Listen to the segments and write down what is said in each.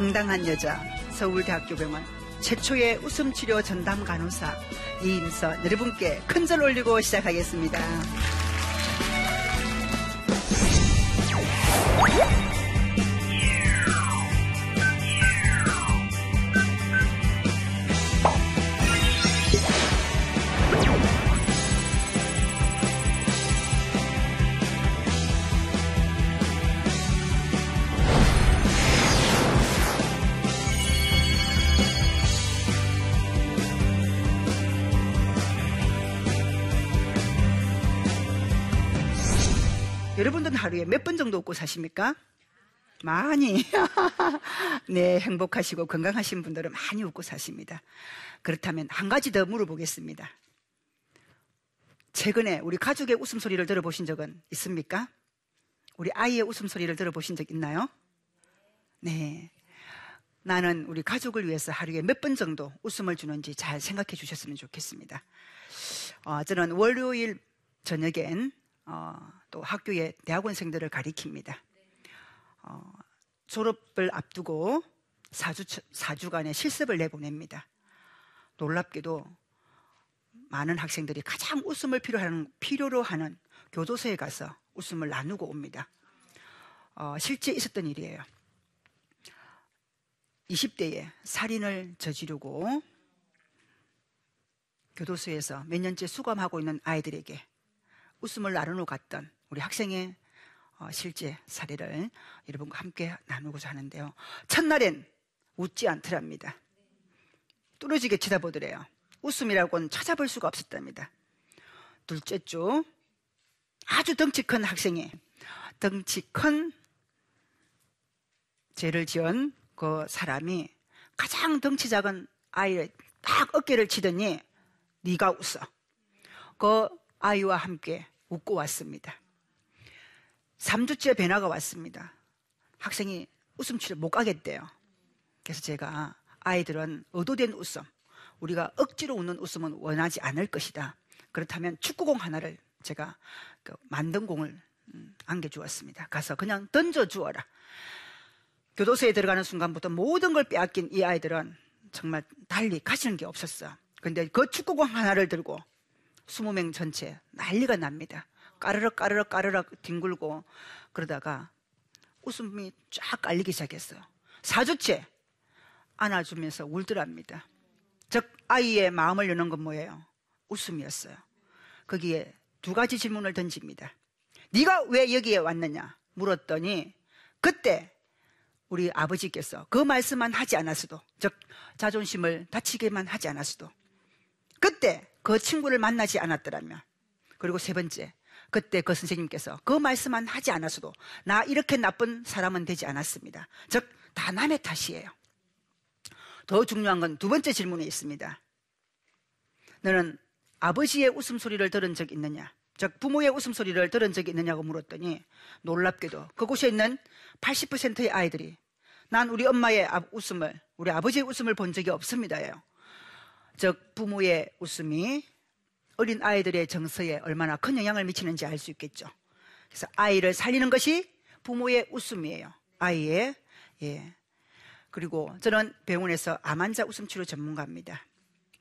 당당한 여자, 서울대학교병원 최초의 웃음치료 전담 간호사 이임선 여러분께 큰절 올리고 시작하겠습니다. 하루에 몇 번 정도 웃고 사십니까? 많이. 네, 행복하시고 건강하신 분들은 많이 웃고 사십니다. 그렇다면 한 가지 더 물어보겠습니다. 최근에 우리 가족의 웃음소리를 들어보신 적은 있습니까? 우리 아이의 웃음소리를 들어보신 적 있나요? 네. 나는 우리 가족을 위해서 하루에 몇 번 정도 웃음을 주는지 잘 생각해 주셨으면 좋겠습니다. 어, 저는 월요일 저녁엔 어, 또 학교에 대학원생들을 가리킵니다. 어, 졸업을 앞두고 4주, 4주간의 실습을 내보냅니다. 놀랍게도 많은 학생들이 가장 웃음을 필요하는, 필요로 하는 교도소에 가서 웃음을 나누고 옵니다. 어, 실제 있었던 일이에요. 20대에 살인을 저지르고 교도소에서 몇 년째 수감하고 있는 아이들에게 웃음을 나누러 갔던 우리 학생의 어, 실제 사례를 여러분과 함께 나누고자 하는데요. 첫날엔 웃지 않더랍니다. 뚫어지게 쳐다보더래요. 웃음이라고는 찾아볼 수가 없었답니다. 둘째 주 아주 덩치 큰 학생이 덩치 큰 죄를 지은 그 사람이 가장 덩치 작은 아이를 딱 어깨를 치더니 네가 웃어. 그 아이와 함께 웃고 왔습니다. 3주째 변화가 왔습니다. 학생이 웃음치를 못 가겠대요. 그래서 제가 아이들은 의도된 웃음, 우리가 억지로 웃는 웃음은 원하지 않을 것이다. 그렇다면 축구공 하나를 제가 그 만든 공을 음, 안겨주었습니다. 가서 그냥 던져주어라. 교도소에 들어가는 순간부터 모든 걸 빼앗긴 이 아이들은 정말 달리 가시는 게 없었어. 근데 그 축구공 하나를 들고 20명 전체 난리가 납니다. 까르륵 까르륵 까르륵 뒹굴고 그러다가 웃음이 쫙 깔리기 시작했어요. 4주째 안아주면서 울더랍니다. 즉 아이의 마음을 여는 건 뭐예요? 웃음이었어요. 거기에 두 가지 질문을 던집니다. 네가 왜 여기에 왔느냐 물었더니 그때 우리 아버지께서 그 말씀만 하지 않았어도 즉 자존심을 다치게만 하지 않았어도 그때 그 친구를 만나지 않았더라면 그리고 세 번째 그때 그 선생님께서 그 말씀만 하지 않았어도 나 이렇게 나쁜 사람은 되지 않았습니다. 즉 다 남의 탓이에요. 더 중요한 건 두 번째 질문에 있습니다. 너는 아버지의 웃음소리를 들은 적 있느냐? 즉 부모의 웃음소리를 들은 적이 있느냐고 물었더니 놀랍게도 그곳에 있는 80%의 아이들이 난 우리 엄마의 웃음을 우리 아버지의 웃음을 본 적이 없습니다요. 즉 부모의 웃음이 어린 아이들의 정서에 얼마나 큰 영향을 미치는지 알 수 있겠죠. 그래서 아이를 살리는 것이 부모의 웃음이에요. 아이의 예. 그리고 저는 병원에서 암 환자 웃음 치료 전문가입니다.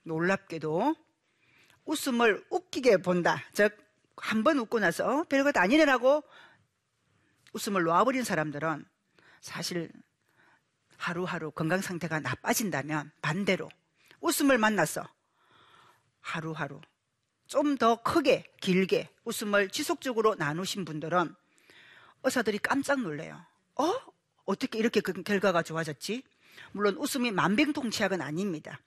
놀랍게도 웃음을 웃기게 본다. 즉 한 번 웃고 나서 어, 별것 아니네라고 웃음을 놓아버린 사람들은 사실 하루하루 건강 상태가 나빠진다면 반대로 웃음을 만나서 하루하루 좀 더 크게 길게 웃음을 지속적으로 나누신 분들은 의사들이 깜짝 놀래요. 어? 어떻게 이렇게 그 결과가 좋아졌지? 물론 웃음이 만병통치약은 아닙니다.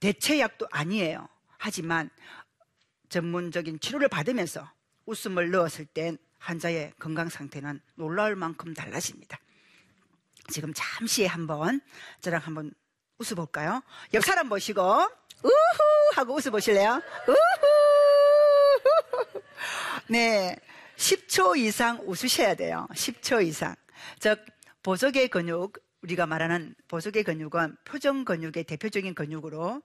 대체약도 아니에요. 하지만 전문적인 치료를 받으면서 웃음을 넣었을 땐 환자의 건강 상태는 놀라울 만큼 달라집니다. 지금 잠시 한번 저랑 한번 웃어볼까요? 옆 사람 보시고 우후 하고 웃어보실래요? 우후 네 10초 이상 웃으셔야 돼요 10초 이상 즉 보석의 근육 우리가 말하는 보석의 근육은 표정 근육의 대표적인 근육으로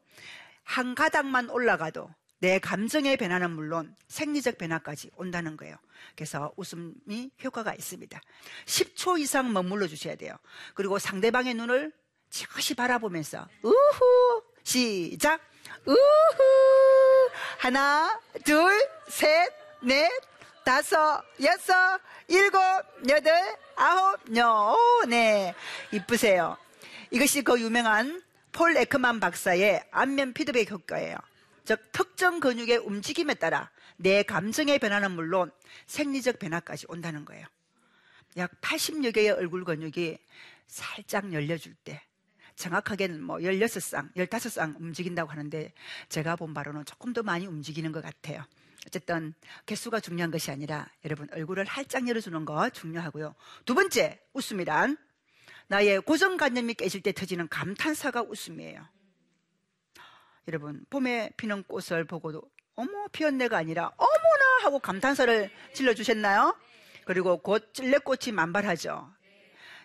한 가닥만 올라가도 내 감정의 변화는 물론 생리적 변화까지 온다는 거예요. 그래서 웃음이 효과가 있습니다. 10초 이상 머물러 주셔야 돼요. 그리고 상대방의 눈을 지그시 바라보면서 우후 시작 우후 하나 둘 셋 넷 다섯 여섯 일곱 여덟 아홉 여네 이쁘세요. 이것이 그 유명한 폴 에크만 박사의 안면 피드백 효과예요. 즉 특정 근육의 움직임에 따라 내 감정의 변화는 물론 생리적 변화까지 온다는 거예요. 약 80여 개의 얼굴 근육이 살짝 열려줄 때 정확하게는 뭐 16쌍, 15쌍 움직인다고 하는데 제가 본 바로는 조금 더 많이 움직이는 것 같아요. 어쨌든 개수가 중요한 것이 아니라 여러분 얼굴을 활짝 열어주는 거 중요하고요. 두 번째 웃음이란 나의 고정관념이 깨질 때 터지는 감탄사가 웃음이에요. 여러분 봄에 피는 꽃을 보고도 어머 피었네가 아니라 어머나 하고 감탄사를 질러 주셨나요? 그리고 곧 찔레꽃이 만발하죠.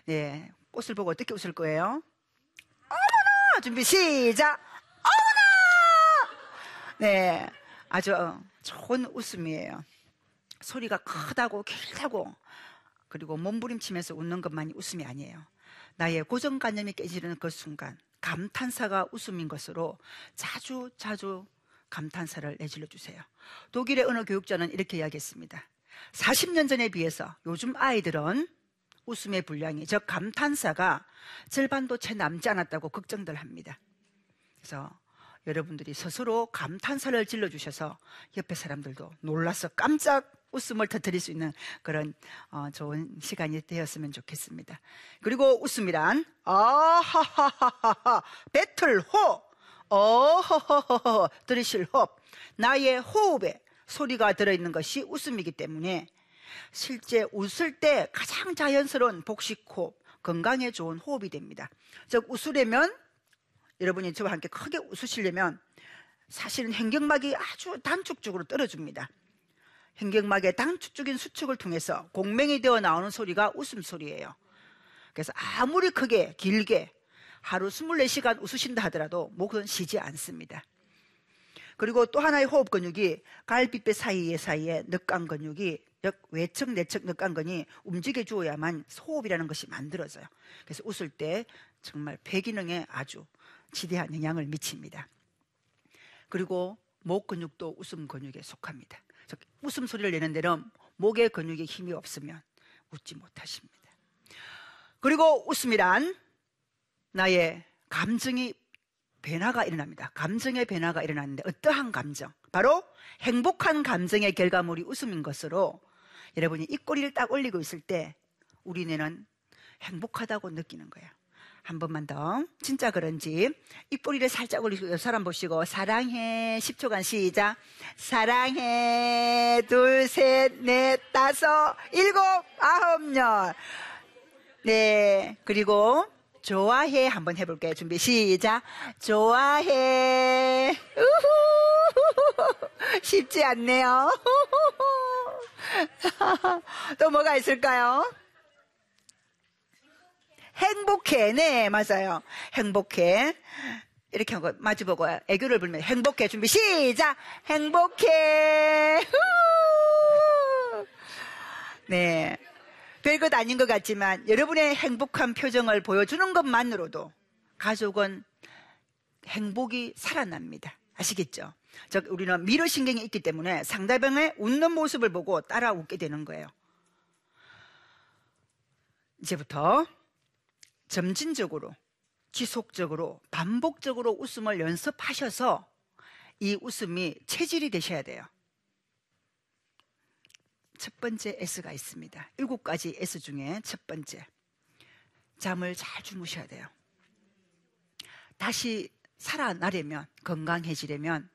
네, 꽃을 보고 어떻게 웃을 거예요? 준비 시작. 어머나 네, 아주 좋은 웃음이에요. 소리가 크다고 길다고 그리고 몸부림치면서 웃는 것만이 웃음이 아니에요. 나의 고정관념이 깨지는 그 순간 감탄사가 웃음인 것으로 자주 자주 감탄사를 내질러 주세요. 독일의 언어 교육자는 이렇게 이야기했습니다. 40년 전에 비해서 요즘 아이들은 웃음의 분량이 즉 감탄사가 절반도 채 남지 않았다고 걱정들 합니다. 그래서 여러분들이 스스로 감탄사를 질러 주셔서 옆에 사람들도 놀라서 깜짝 웃음을 터뜨릴 수 있는 그런 어, 좋은 시간이 되었으면 좋겠습니다. 그리고 웃음이란 아하하하하 배틀 호 어허허허 들으실 호흡 나의 호흡에 소리가 들어있는 것이 웃음이기 때문에 실제 웃을 때 가장 자연스러운 복식 호흡 건강에 좋은 호흡이 됩니다. 즉 웃으려면 여러분이 저와 함께 크게 웃으시려면 사실은 hen경막이 아주 단축적으로 떨어집니다. hen경막의 단축적인 수축을 통해서 공명이 되어 나오는 소리가 웃음소리예요. 그래서 아무리 크게 길게 하루 24시간 웃으신다 하더라도 목은 쉬지 않습니다. 그리고 또 하나의 호흡 근육이 갈비뼈 사이에 사이에 늑간 근육이 외측 내측 늑간근이 움직여 주어야만 호흡이라는 것이 만들어져요. 그래서 웃을 때 정말 폐기능에 아주 지대한 영향을 미칩니다. 그리고 목 근육도 웃음 근육에 속합니다. 웃음 소리를 내는 데는 목의 근육에 힘이 없으면 웃지 못하십니다. 그리고 웃음이란 나의 감정이 변화가 일어납니다. 감정의 변화가 일어나는데 어떠한 감정? 바로 행복한 감정의 결과물이 웃음인 것으로 여러분이 입꼬리를 딱 올리고 있을 때 우리는 행복하다고 느끼는 거예요. 한 번만 더. 진짜 그런지. 입꼬리를 살짝 올리고 사람 보시고 사랑해. 10초간 시작. 사랑해. 둘, 셋, 넷, 다섯, 일곱, 아홉, 열. 네. 그리고 좋아해 한번 해볼게요. 준비 시작. 좋아해. 우후. 쉽지 않네요. 또 뭐가 있을까요? 행복해. 네, 맞아요. 행복해. 이렇게 하고 마주보고 애교를 불면 행복해. 준비 시작. 행복해. 네. 별것 아닌 것 같지만 여러분의 행복한 표정을 보여주는 것만으로도 가족은 행복이 살아납니다. 아시겠죠? 즉 우리는 미러 신경이 있기 때문에 상대방의 웃는 모습을 보고 따라 웃게 되는 거예요. 이제부터 점진적으로 지속적으로 반복적으로 웃음을 연습하셔서 이 웃음이 체질이 되셔야 돼요. 첫 번째 S가 있습니다. 일곱 가지 S 중에 첫 번째. 잠을 잘 주무셔야 돼요. 다시 살아나려면, 건강해지려면,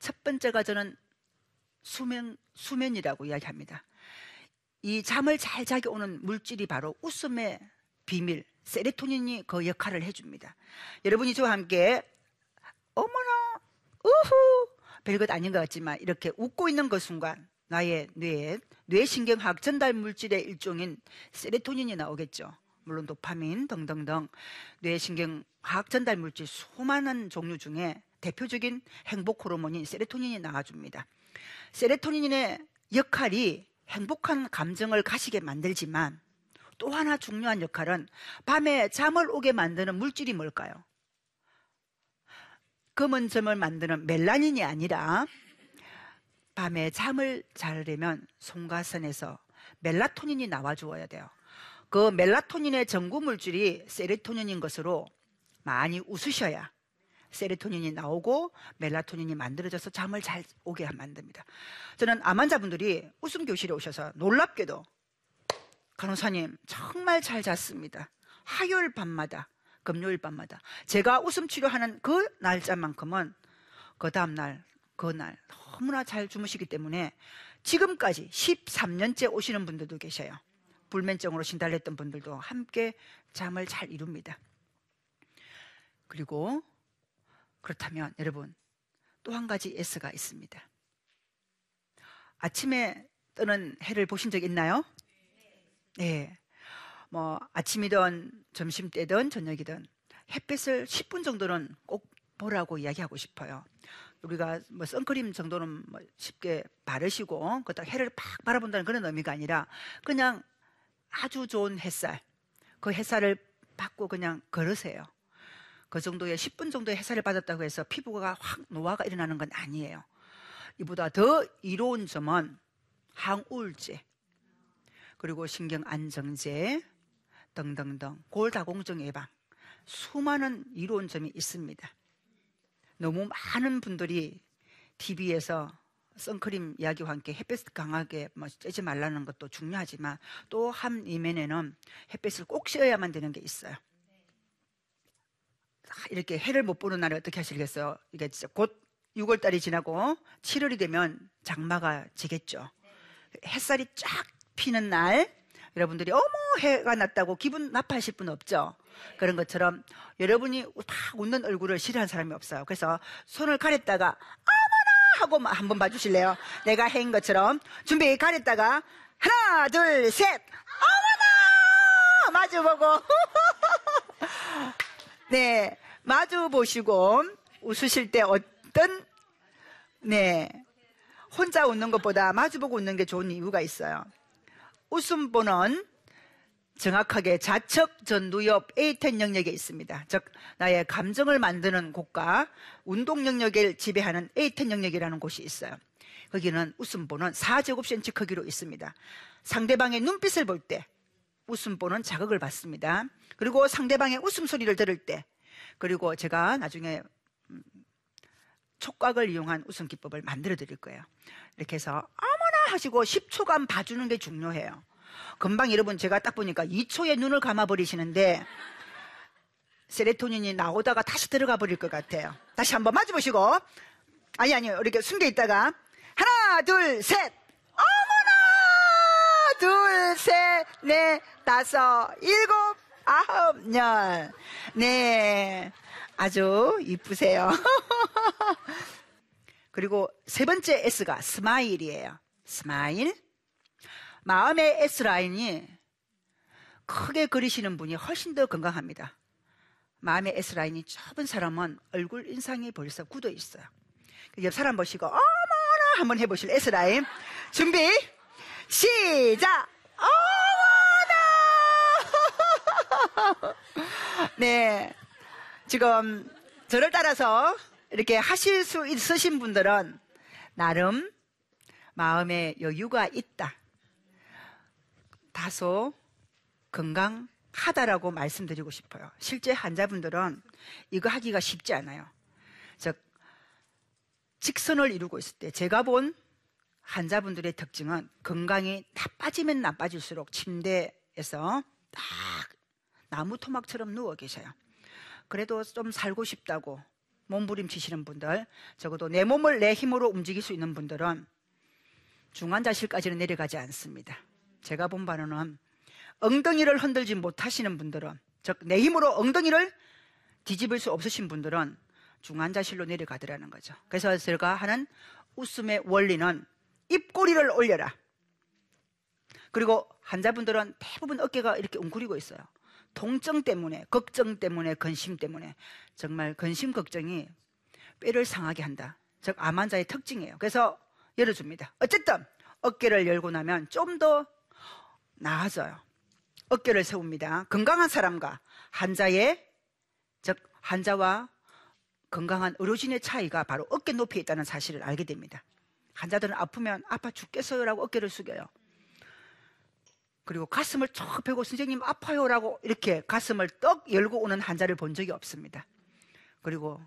첫 번째가 저는 수면, 수면이라고 이야기합니다. 이 잠을 잘 자게 오는 물질이 바로 웃음의 비밀, 세레토닌이 그 역할을 해줍니다. 여러분이 저와 함께 어머나 우후 별것 아닌 것 같지만 이렇게 웃고 있는 그 순간 나의 뇌에 뇌신경학 전달 물질의 일종인 세레토닌이 나오겠죠. 물론 도파민 등등등 뇌신경학 전달 물질 수많은 종류 중에 대표적인 행복 호르몬인 세로토닌이 나와줍니다. 세로토닌의 역할이 행복한 감정을 가시게 만들지만 또 하나 중요한 역할은 밤에 잠을 오게 만드는 물질이 뭘까요? 검은 점을 만드는 멜라닌이 아니라 밤에 잠을 자려면 송가선에서 멜라토닌이 나와주어야 돼요. 그 멜라토닌의 전구 물질이 세로토닌인 것으로 많이 웃으셔야 세로토닌이 나오고 멜라토닌이 만들어져서 잠을 잘 오게 만듭니다. 저는 암 환자분들이 웃음 교실에 오셔서 놀랍게도 간호사님 정말 잘 잤습니다. 화요일 밤마다 금요일 밤마다 제가 웃음 치료하는 그 날짜만큼은 그 다음 날 그날 너무나 잘 주무시기 때문에 지금까지 13년째 오시는 분들도 계셔요. 불면증으로 신달했던 분들도 함께 잠을 잘 이룹니다. 그리고 그렇다면 여러분 또 한 가지 S가 있습니다. 아침에 뜨는 해를 보신 적 있나요? 네. 뭐 아침이든 점심 때든 저녁이든 햇빛을 10분 정도는 꼭 보라고 이야기하고 싶어요. 우리가 뭐 선크림 정도는 뭐 쉽게 바르시고 그다 해를 팍 바라본다는 그런 의미가 아니라 그냥 아주 좋은 햇살 그 햇살을 받고 그냥 걸으세요. 그 정도의 10분 정도의 햇살을 받았다고 해서 피부가 확 노화가 일어나는 건 아니에요. 이보다 더 이로운 점은 항우울제 그리고 신경 안정제 등등등 골다공증 예방 수많은 이로운 점이 있습니다. 너무 많은 분들이 TV에서 선크림 이야기와 함께 햇볕 강하게 뭐 쬐지 말라는 것도 중요하지만 또 한 이면에는 햇볕을 꼭 쬐어야만 되는 게 있어요. 이렇게 해를 못 보는 날에 어떻게 하시겠어요? 이게 진짜 곧 6월 달이 지나고 7월이 되면 장마가 지겠죠. 햇살이 쫙 피는 날 여러분들이 어머 해가 났다고 기분 나빠하실 분 없죠? 그런 것처럼 여러분이 막 웃는 얼굴을 싫어하는 사람이 없어요. 그래서 손을 가렸다가 어머나 하고 한번 봐주실래요? 내가 해인 것처럼 준비 가렸다가 하나 둘 셋 어머나 마주보고 네 마주 보시고 웃으실 때 어떤 네 혼자 웃는 것보다 마주보고 웃는 게 좋은 이유가 있어요. 웃음보는 정확하게 자척 전두엽 A10 영역에 있습니다. 즉 나의 감정을 만드는 곳과 운동 영역을 지배하는 A10 영역이라는 곳이 있어요. 거기는 웃음보는 4제곱센치 크기로 있습니다. 상대방의 눈빛을 볼 때 웃음보는 자극을 받습니다. 그리고 상대방의 웃음소리를 들을 때 그리고 제가 나중에 음, 촉각을 이용한 웃음 기법을 만들어 드릴 거예요. 이렇게 해서 어머나 하시고 10초간 봐주는 게 중요해요. 금방 여러분 제가 딱 보니까 2초에 눈을 감아 버리시는데 세레토닌이 나오다가 다시 들어가 버릴 것 같아요. 다시 한번 마주 보시고 아니 아니요 이렇게 숨겨 있다가 하나 둘 셋 어머나 둘 셋 넷 다섯 일곱 아홉 열 네 아주 이쁘세요. 그리고 세 번째 S가 smile이에요. smile. 마음의 S라인이 크게 그리시는 분이 훨씬 더 건강합니다. 마음의 S라인이 좁은 사람은 얼굴 인상이 벌써 굳어 있어요. 옆 사람 보시고, 어머나! 한번 해보실 S라인. 준비, 시작! 어머나! 네. 지금 저를 따라서 이렇게 하실 수 있으신 분들은 나름 마음에 여유가 있다. 다소 건강하다라고 말씀드리고 싶어요. 실제 환자분들은 이거 하기가 쉽지 않아요. 즉, 직선을 이루고 있을 때 제가 본 환자분들의 특징은 건강이 나빠지면 나빠질수록 침대에서 딱 나무 토막처럼 누워 계셔요. 그래도 좀 살고 싶다고 몸부림치시는 분들, 적어도 내 몸을 내 힘으로 움직일 수 있는 분들은 중환자실까지는 내려가지 않습니다. 제가 본 바로는 엉덩이를 흔들지 못하시는 분들은 즉 내 힘으로 엉덩이를 뒤집을 수 없으신 분들은 중환자실로 내려가더라는 거죠. 그래서 제가 하는 웃음의 원리는 입꼬리를 올려라. 그리고 환자분들은 대부분 어깨가 이렇게 웅크리고 있어요. 통증 때문에, 걱정 때문에, 근심 때문에 정말 근심 걱정이 뼈를 상하게 한다. 즉, 암 환자의 특징이에요. 그래서 열어줍니다. 어쨌든, 어깨를 열고 나면 좀 더 나아져요. 어깨를 세웁니다. 건강한 사람과 환자의, 즉, 환자와 건강한 의료진의 차이가 바로 어깨 높이에 있다는 사실을 알게 됩니다. 환자들은 아프면 아파 죽겠어요라고 어깨를 숙여요. 그리고 가슴을 쭉 펴고 선생님 아파요라고 이렇게 가슴을 떡 열고 오는 환자를 본 적이 없습니다. 그리고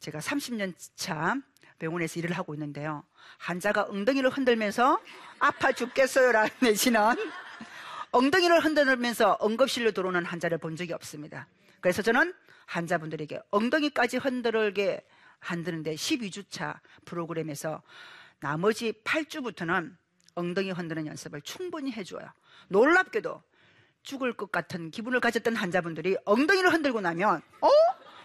제가 30년 차 병원에서 일을 하고 있는데요. 환자가 엉덩이를 흔들면서 아파 죽겠어요라는 내지는 엉덩이를 흔들면서 응급실로 들어오는 환자를 본 적이 없습니다. 그래서 저는 환자분들에게 엉덩이까지 흔들게 한드는데 12주차 프로그램에서 나머지 8주부터는 엉덩이 흔드는 연습을 충분히 해줘요. 놀랍게도 죽을 것 같은 기분을 가졌던 환자분들이 엉덩이를 흔들고 나면 어?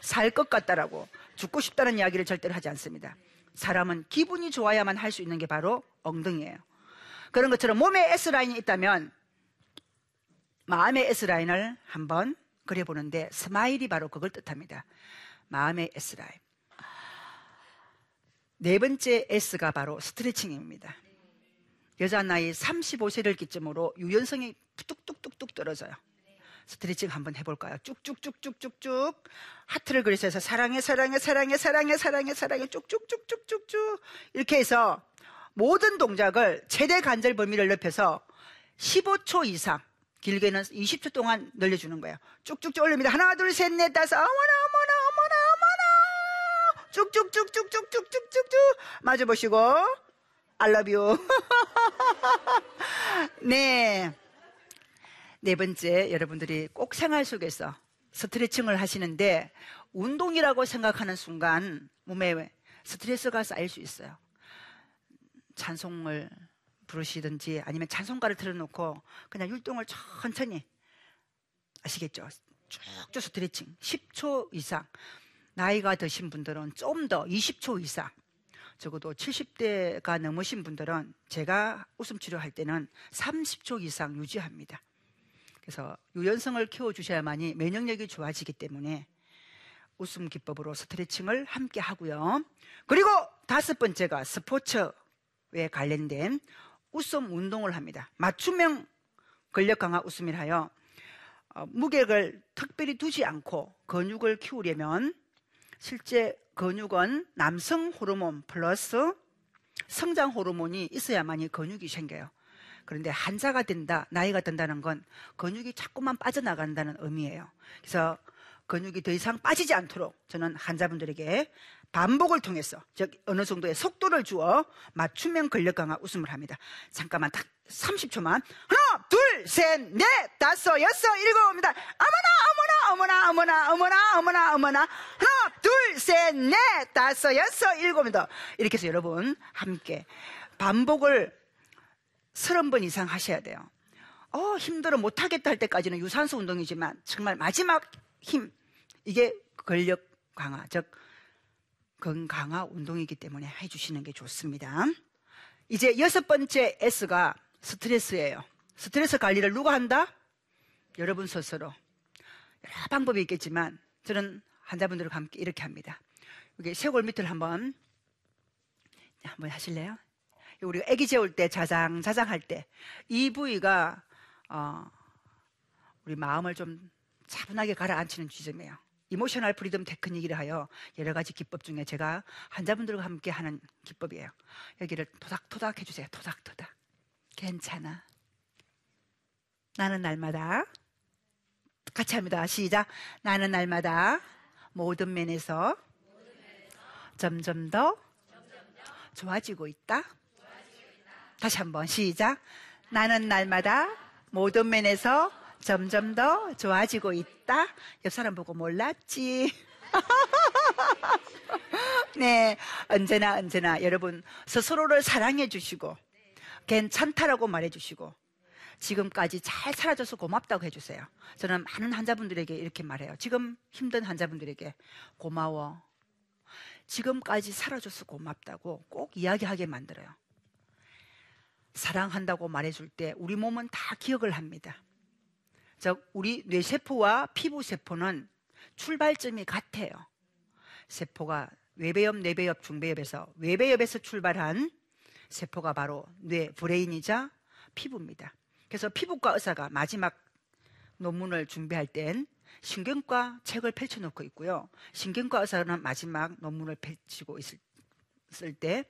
살 것 같다라고 죽고 싶다는 이야기를 절대로 하지 않습니다. 사람은 기분이 좋아야만 할 수 있는 게 바로 엉덩이예요. 그런 것처럼 몸에 S라인이 있다면 마음의 S라인을 한번 그려보는데 스마일이 바로 그걸 뜻합니다. 마음의 S라인. 네 번째 S가 바로 스트레칭입니다. 여자 나이 35세를 기점으로 유연성이 뚝뚝뚝뚝 떨어져요. 스트레칭 한번 해볼까요? 쭉쭉쭉쭉쭉쭉 하트를 그리셔서 사랑해 사랑해 사랑해 사랑해 사랑해 사랑해 쭉쭉쭉쭉쭉쭉 이렇게 해서 모든 동작을 최대 관절 범위를 넓혀서 15초 이상 길게는 20초 동안 늘려주는 거예요. 쭉쭉쭉 올립니다. 하나 둘 셋 넷 다섯 어머나 어머나 어머나 어머나 쭉쭉쭉쭉쭉쭉쭉쭉쭉 마주 보시고 I love you. 네. 네 번째, 여러분들이 꼭 생활 속에서 스트레칭을 하시는데 운동이라고 생각하는 순간 몸에 스트레스가 쌓일 수 있어요. 찬송을 부르시든지 아니면 찬송가를 틀어놓고 그냥 율동을 천천히 아시겠죠? 쭉쭉 스트레칭 10초 이상 나이가 드신 분들은 좀 더 20초 이상 적어도 70대가 넘으신 분들은 제가 웃음 치료할 때는 30초 이상 유지합니다. 그래서 유연성을 키워주셔야만이 면역력이 좋아지기 때문에 웃음 기법으로 스트레칭을 함께 하고요. 그리고 다섯 번째가 스포츠에 관련된 웃음 운동을 합니다. 맞춤형 근력 강화 웃음을 하여 어, 무게를 특별히 두지 않고 근육을 키우려면 실제 근육은 남성 호르몬 플러스 성장 호르몬이 있어야만이 근육이 생겨요. 그런데 한자가 된다, 나이가 든다는 건 근육이 자꾸만 빠져나간다는 의미예요. 그래서 근육이 더 이상 빠지지 않도록 저는 환자분들에게 반복을 통해서 즉 어느 정도의 속도를 주어 맞춤형 근력 강화 웃음을 합니다. 잠깐만 딱 30초만 하나 둘 셋 넷 다섯 여섯 일곱 입니다. 어머나 어머나 어머나 어머나 어머나 어머나 어머나 하나 둘 셋 넷 다섯 여섯 일곱입니다. 이렇게 해서 여러분 함께 반복을 서른 번 이상 하셔야 돼요. 어 힘들어 못하겠다 할 때까지는 유산소 운동이지만 정말 마지막 힘 이게 근력 강화 즉 건강화 운동이기 때문에 해주시는 게 좋습니다. 이제 여섯 번째 S가 스트레스예요. 스트레스 관리를 누가 한다? 여러분 스스로. 여러 방법이 있겠지만 저는 환자분들과 함께 이렇게 합니다. 여기 쇄골 밑을 한번 한번 하실래요? 우리 아기 재울 때 자장 자장 할 때 이 부위가 어, 우리 마음을 좀 차분하게 가라앉히는 지점이에요. Emotional Freedom Technique이라 하여 여러 가지 기법 중에 제가 환자분들과 함께 하는 기법이에요. 여기를 토닥토닥 해주세요. 토닥토닥. 괜찮아. 나는 날마다 같이 합니다. 시작. 나는 날마다 모든 면에서 점점 더 좋아지고 있다. 다시 한번 시작. 나는 날마다 모든 면에서 점점 더 좋아지고 있다. 옆 사람 보고 몰랐지. 네, 언제나 언제나 여러분 스스로를 사랑해 주시고 괜찮다라고 말해 주시고 지금까지 잘 살아줘서 고맙다고 해주세요. 저는 많은 환자분들에게 이렇게 말해요. 지금 힘든 환자분들에게 고마워. 지금까지 살아줘서 고맙다고 꼭 이야기하게 만들어요. 사랑한다고 말해줄 때 우리 몸은 다 기억을 합니다. 즉 우리 뇌세포와 피부세포는 출발점이 같아요. 세포가 외배엽, 내배엽, 중배엽에서 외배엽에서 출발한 세포가 바로 뇌 브레인이자 피부입니다. 그래서 피부과 의사가 마지막 논문을 준비할 땐 신경과 책을 펼쳐놓고 있고요. 신경과 의사는 마지막 논문을 펼치고 있을, 때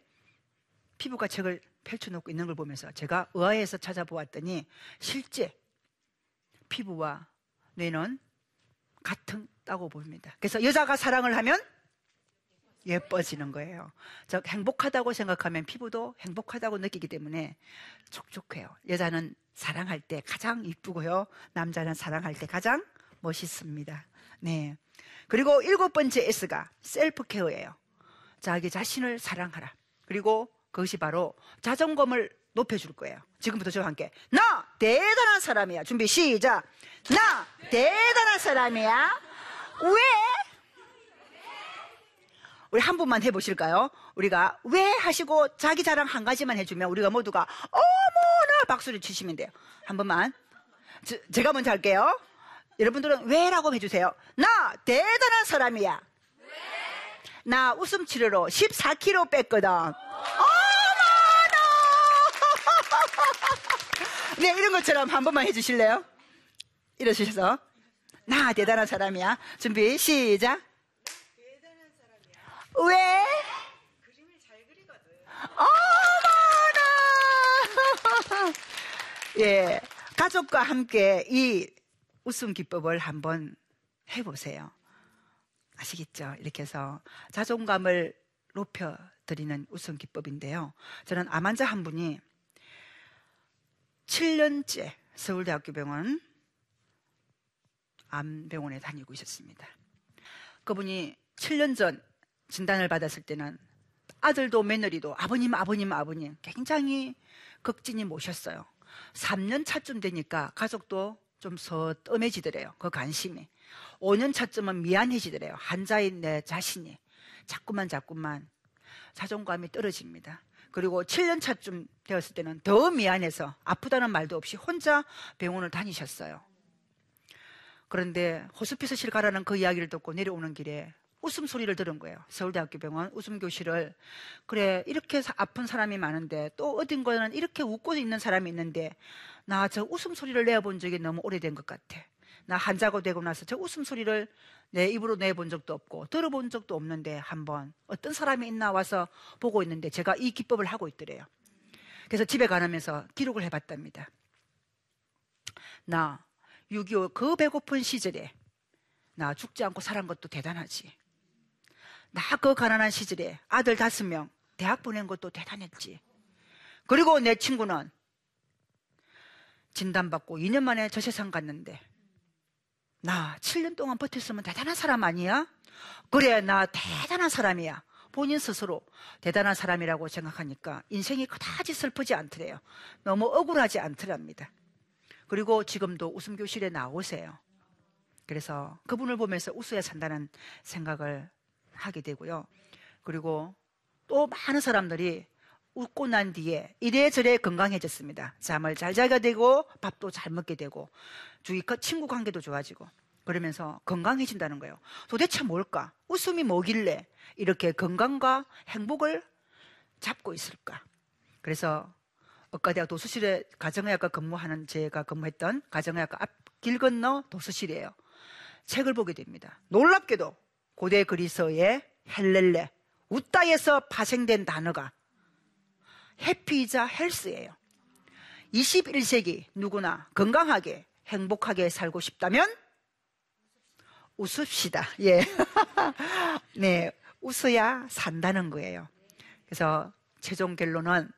피부과 책을 펼쳐놓고 있는 걸 보면서 제가 의아해서 찾아보았더니 실제 피부와 뇌는 같다고 봅니다. 그래서 여자가 사랑을 하면 예뻐지는 거예요. 즉 행복하다고 생각하면 피부도 행복하다고 느끼기 때문에 촉촉해요. 여자는 사랑할 때 가장 이쁘고요. 남자는 사랑할 때 가장 멋있습니다. 네. 그리고 일곱 번째 S가 셀프 케어예요. 자기 자신을 사랑하라. 그리고 그것이 바로 자존감을 높여줄 거예요. 지금부터 저와 함께 나 대단한 사람이야. 준비 시작. 나 대단한 사람이야. 왜? 우리 한 번만 해보실까요? 우리가 왜 하시고 자기 자랑 한 가지만 해주면 우리가 모두가 어머나 박수를 치시면 돼요. 한 번만. 저, 제가 먼저 할게요. 여러분들은 왜라고 해주세요. 나 대단한 사람이야. 나 웃음 치료로 14kg 뺐거든. 어머나! 네, 이런 것처럼 한 번만 해주실래요? 이러셔서. 나 대단한 사람이야. 준비, 시작. 왜? 그림을 잘 그리거든. 어머나! 예. 가족과 함께 이 웃음 기법을 한번 해보세요. 아시겠죠? 이렇게 해서 자존감을 높여드리는 웃음 기법인데요. 저는 암 환자 한 분이 7년째 서울대학교 병원 암병원에 다니고 있었습니다. 그분이 7년 전 진단을 받았을 때는 아들도 며느리도 아버님, 아버님, 아버님 굉장히 극진히 모셨어요. 3년 차쯤 되니까 가족도 좀 서뜸해지더래요. 그 관심이. 5년 차쯤은 미안해지더래요. 환자인 내 자신이. 자꾸만 자꾸만 자존감이 떨어집니다. 그리고 7년 차쯤 되었을 때는 더 미안해서 아프다는 말도 없이 혼자 병원을 다니셨어요. 그런데 호스피스실 가라는 그 이야기를 듣고 내려오는 길에 웃음 소리를 들은 거예요. 서울대학교 병원 웃음 교실을. 그래, 이렇게 아픈 사람이 많은데 또 어딘 거는 이렇게 웃고 있는 사람이 있는데 나 저 웃음 소리를 내어본 적이 너무 오래된 것 같아. 나 환자가 되고 나서 저 웃음소리를 내 입으로 내본 적도 없고 들어본 적도 없는데 한번 어떤 사람이 있나 와서 보고 있는데 제가 이 기법을 하고 있더래요. 그래서 집에 가면서 기록을 해봤답니다. 나 6.25 그 배고픈 시절에 나 죽지 않고 살은 것도 대단하지. 나 그 가난한 시절에 아들 다섯 명 대학 보낸 것도 대단했지. 그리고 내 친구는 진단받고 2년 만에 저 세상 갔는데 나 7년 동안 버텼으면 대단한 사람 아니야? 그래 나 대단한 사람이야. 본인 스스로 대단한 사람이라고 생각하니까 인생이 그다지 슬프지 않더래요. 너무 억울하지 않더랍니다. 그리고 지금도 웃음 교실에 나오세요. 그래서 그분을 보면서 웃어야 산다는 생각을 하게 되고요. 그리고 또 많은 사람들이 웃고 난 뒤에 이래저래 건강해졌습니다. 잠을 잘 자게 되고 밥도 잘 먹게 되고 주위 친구 관계도 좋아지고 그러면서 건강해진다는 거예요. 도대체 뭘까? 웃음이 뭐길래 이렇게 건강과 행복을 잡고 있을까? 그래서 의과대학 도수실에 가정의학과 근무하는 제가 근무했던 가정의학과 앞 길 건너 도수실이에요. 책을 보게 됩니다. 놀랍게도 고대 그리스어의 헬렐레, 웃다에서 파생된 단어가 해피이자 헬스예요. 21세기 누구나 건강하게 행복하게 살고 싶다면 웃읍시다. 예. 네. 웃어야 산다는 거예요. 그래서 최종 결론은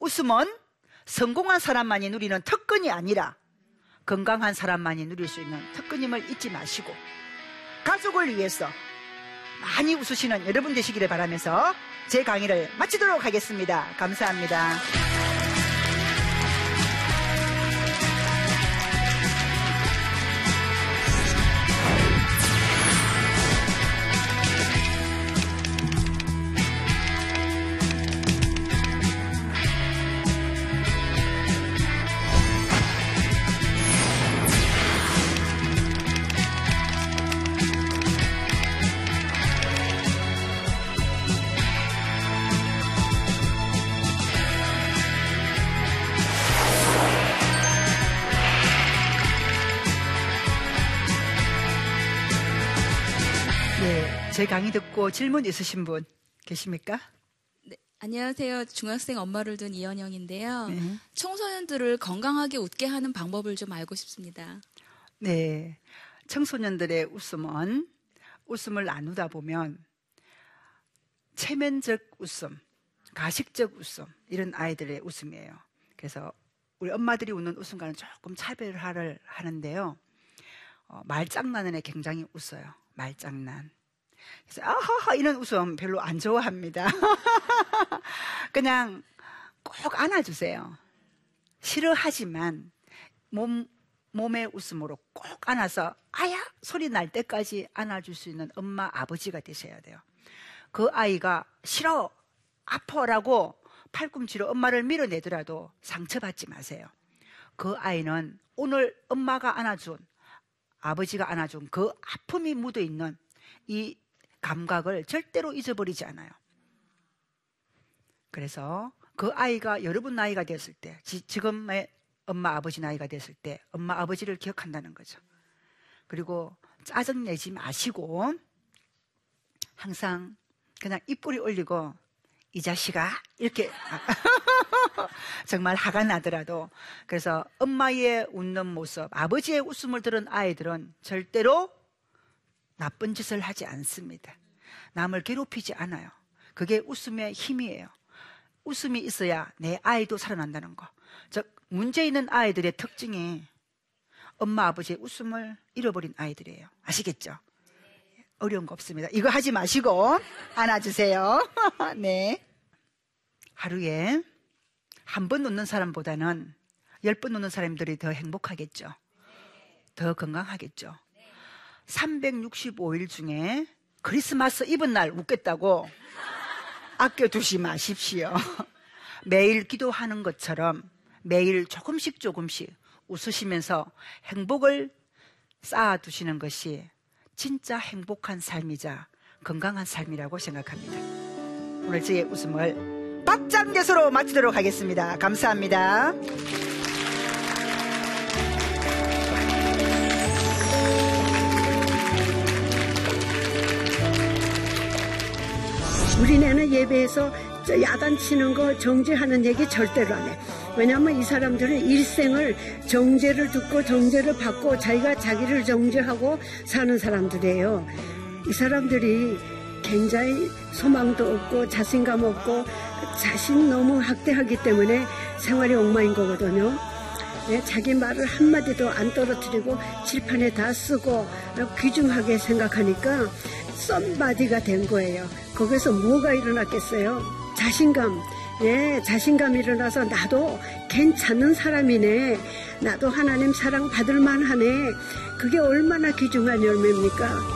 웃음은 성공한 사람만이 누리는 특권이 아니라 건강한 사람만이 누릴 수 있는 특권임을 잊지 마시고 가족을 위해서 많이 웃으시는 여러분 되시기를 바라면서 제 강의를 마치도록 하겠습니다. 감사합니다. 강의 듣고 질문 있으신 분 계십니까? 네, 안녕하세요. 중학생 엄마를 둔 이현영인데요. 네. 청소년들을 건강하게 웃게 하는 방법을 좀 알고 싶습니다. 네. 청소년들의 웃음은 웃음을 나누다 보면 체면적 웃음, 가식적 웃음, 이런 아이들의 웃음이에요. 그래서 우리 엄마들이 웃는 웃음과는 조금 차별화를 하는데요. 어, 말장난에 굉장히 웃어요. 말장난. 그래서 아하하 이런 웃음 별로 안 좋아합니다. 그냥 꼭 안아주세요. 싫어하지만 몸 몸의 웃음으로 꼭 안아서 아야 소리 날 때까지 안아줄 수 있는 엄마 아버지가 되셔야 돼요. 그 아이가 싫어 아퍼라고 팔꿈치로 엄마를 밀어내더라도 상처받지 마세요. 그 아이는 오늘 엄마가 안아준 아버지가 안아준 그 아픔이 묻어 있는 이 감각을 절대로 잊어버리지 않아요. 그래서 그 아이가 여러분 나이가 됐을 때, 지, 지금의 엄마 아버지 나이가 됐을 때 엄마 아버지를 기억한다는 거죠. 그리고 짜증 내지 마시고 항상 그냥 입꼬리 올리고 이 자식아 이렇게 정말 화가 나더라도 그래서 엄마의 웃는 모습, 아버지의 웃음을 들은 아이들은 절대로 나쁜 짓을 하지 않습니다. 남을 괴롭히지 않아요. 그게 웃음의 힘이에요. 웃음이 있어야 내 아이도 살아난다는 거. 즉 문제 있는 아이들의 특징이 엄마 아버지의 웃음을 잃어버린 아이들이에요. 아시겠죠? 어려운 거 없습니다. 이거 하지 마시고 안아주세요. 네. 하루에 한 번 웃는 사람보다는 열 번 웃는 사람들이 더 행복하겠죠. 더 건강하겠죠. 365일 중에 크리스마스 입은 날 웃겠다고 아껴두지 마십시오. 매일 기도하는 것처럼 매일 조금씩 조금씩 웃으시면서 행복을 쌓아두시는 것이 진짜 행복한 삶이자 건강한 삶이라고 생각합니다. 오늘 저의 웃음을 박장대소로 마치도록 하겠습니다. 감사합니다. 우리네는 예배에서 야단치는 거 정죄하는 얘기 절대로 안 해. 왜냐하면 이 사람들은 일생을 정죄를 듣고 정죄를 받고 자기가 자기를 정죄하고 사는 사람들이에요. 이 사람들이 굉장히 소망도 없고 자신감 없고 자신 너무 학대하기 때문에 생활이 엉망인 거거든요. 네, 자기 말을 한마디도 안 떨어뜨리고 칠판에 다 쓰고 귀중하게 생각하니까 썸바디가 된 거예요. 거기서 뭐가 일어났겠어요? 자신감. 예, 자신감이 일어나서 나도 괜찮은 사람이네. 나도 하나님 사랑 받을 만하네. 그게 얼마나 귀중한 열매입니까?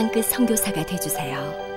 땅끝 성교사가 되주세요